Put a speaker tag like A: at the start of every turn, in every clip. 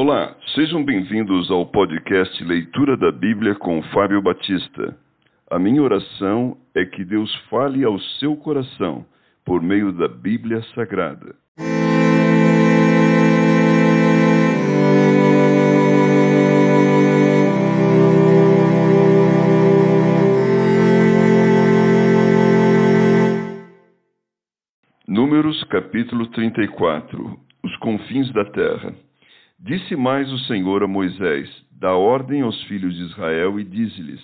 A: Olá, sejam bem-vindos ao podcast Leitura da Bíblia com Fábio Batista. A minha oração é que Deus fale ao seu coração por meio da Bíblia Sagrada. Números capítulo 34 Os confins da terra. Disse mais o Senhor a Moisés: Dá ordem aos filhos de Israel e dize-lhes: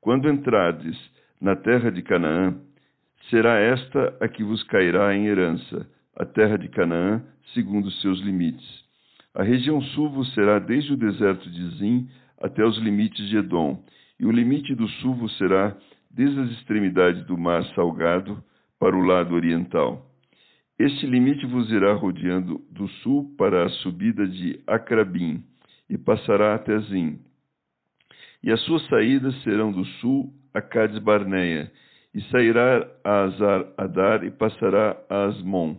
A: Quando entrardes na terra de Canaã, será esta a que vos cairá em herança, a terra de Canaã, segundo os seus limites. A região sul vos será desde o deserto de Zim até os limites de Edom, e o limite do sul vos será desde as extremidades do mar salgado para o lado oriental. Este limite vos irá rodeando do sul para a subida de Acrabim e passará até Zim. E as suas saídas serão do sul a Cades Barneia, e sairá a Azar Adar e passará a Asmon.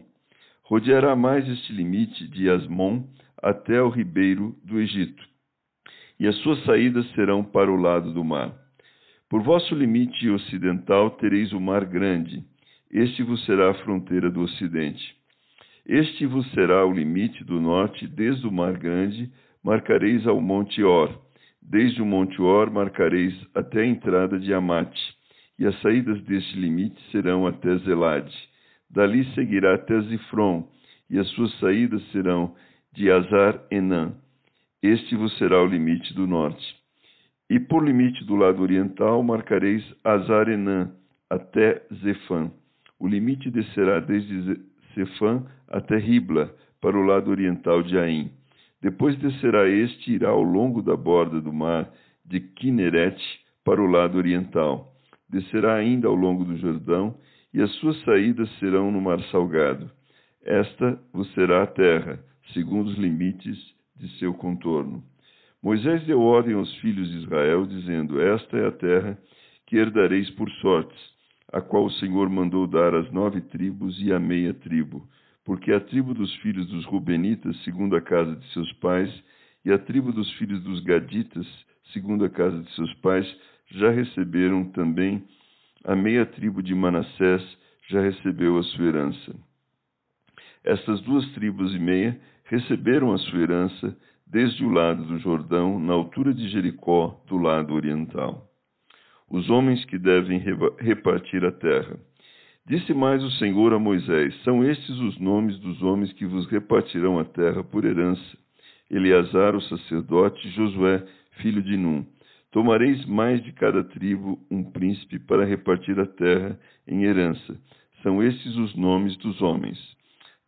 A: Rodeará mais este limite de Asmon até o ribeiro do Egito. E as suas saídas serão para o lado do mar. Por vosso limite ocidental tereis o mar grande, este vos será a fronteira do ocidente. Este vos será o limite do norte, desde o Mar Grande, marcareis ao Monte Or. Desde o Monte Or marcareis até a entrada de Amate, e as saídas deste limite serão até Zelade. Dali seguirá até Zifron, e as suas saídas serão de Azar Enã. Este vos será o limite do norte. E por limite do lado oriental marcareis Azar Enã, até Zefã. O limite descerá desde Cefã até Ribla, para o lado oriental de Aim. Depois descerá este e irá ao longo da borda do mar de Kineret para o lado oriental. Descerá ainda ao longo do Jordão, e as suas saídas serão no mar salgado. Esta vos será a terra, segundo os limites de seu contorno. Moisés deu ordem aos filhos de Israel, dizendo: Esta é a terra que herdareis por sortes a qual o Senhor mandou dar às nove tribos e à meia tribo, porque a tribo dos filhos dos Rubenitas, segundo a casa de seus pais, e a tribo dos filhos dos Gaditas, segundo a casa de seus pais, já receberam também, a meia tribo de Manassés já recebeu a sua herança. Estas duas tribos e meia receberam a sua herança desde o lado do Jordão, na altura de Jericó, do lado oriental os homens que devem repartir a terra. Disse mais o Senhor a Moisés: São estes os nomes dos homens que vos repartirão a terra por herança: Eleazar, o sacerdote, Josué, filho de Num. Tomareis mais de cada tribo um príncipe para repartir a terra em herança. São estes os nomes dos homens.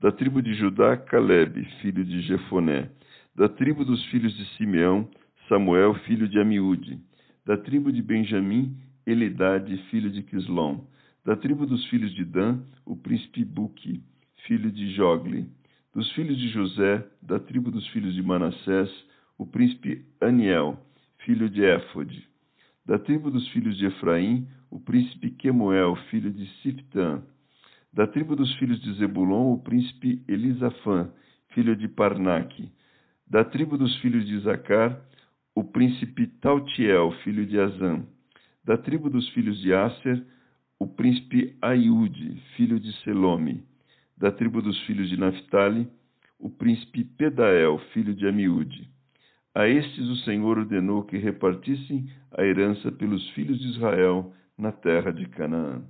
A: Da tribo de Judá, Caleb, filho de Jefoné. Da tribo dos filhos de Simeão, Samuel, filho de Amiúde da tribo de Benjamim, Elidade, filho de Quislom. Da tribo dos filhos de Dan, o príncipe Buki, filho de Jogli. Dos filhos de José, da tribo dos filhos de Manassés, o príncipe Aniel, filho de Éfode. Da tribo dos filhos de Efraim, o príncipe Quemuel, filho de Siftã. Da tribo dos filhos de Zebulon, o príncipe Elisafã, filho de Parnaque. Da tribo dos filhos de Isacar, o príncipe Tautiel, filho de Azam. Da tribo dos filhos de Aser, o príncipe Aiude, filho de Selome. Da tribo dos filhos de Naphtali, o príncipe Pedael, filho de Amiúde. A estes o Senhor ordenou que repartissem a herança pelos filhos de Israel na terra de Canaã.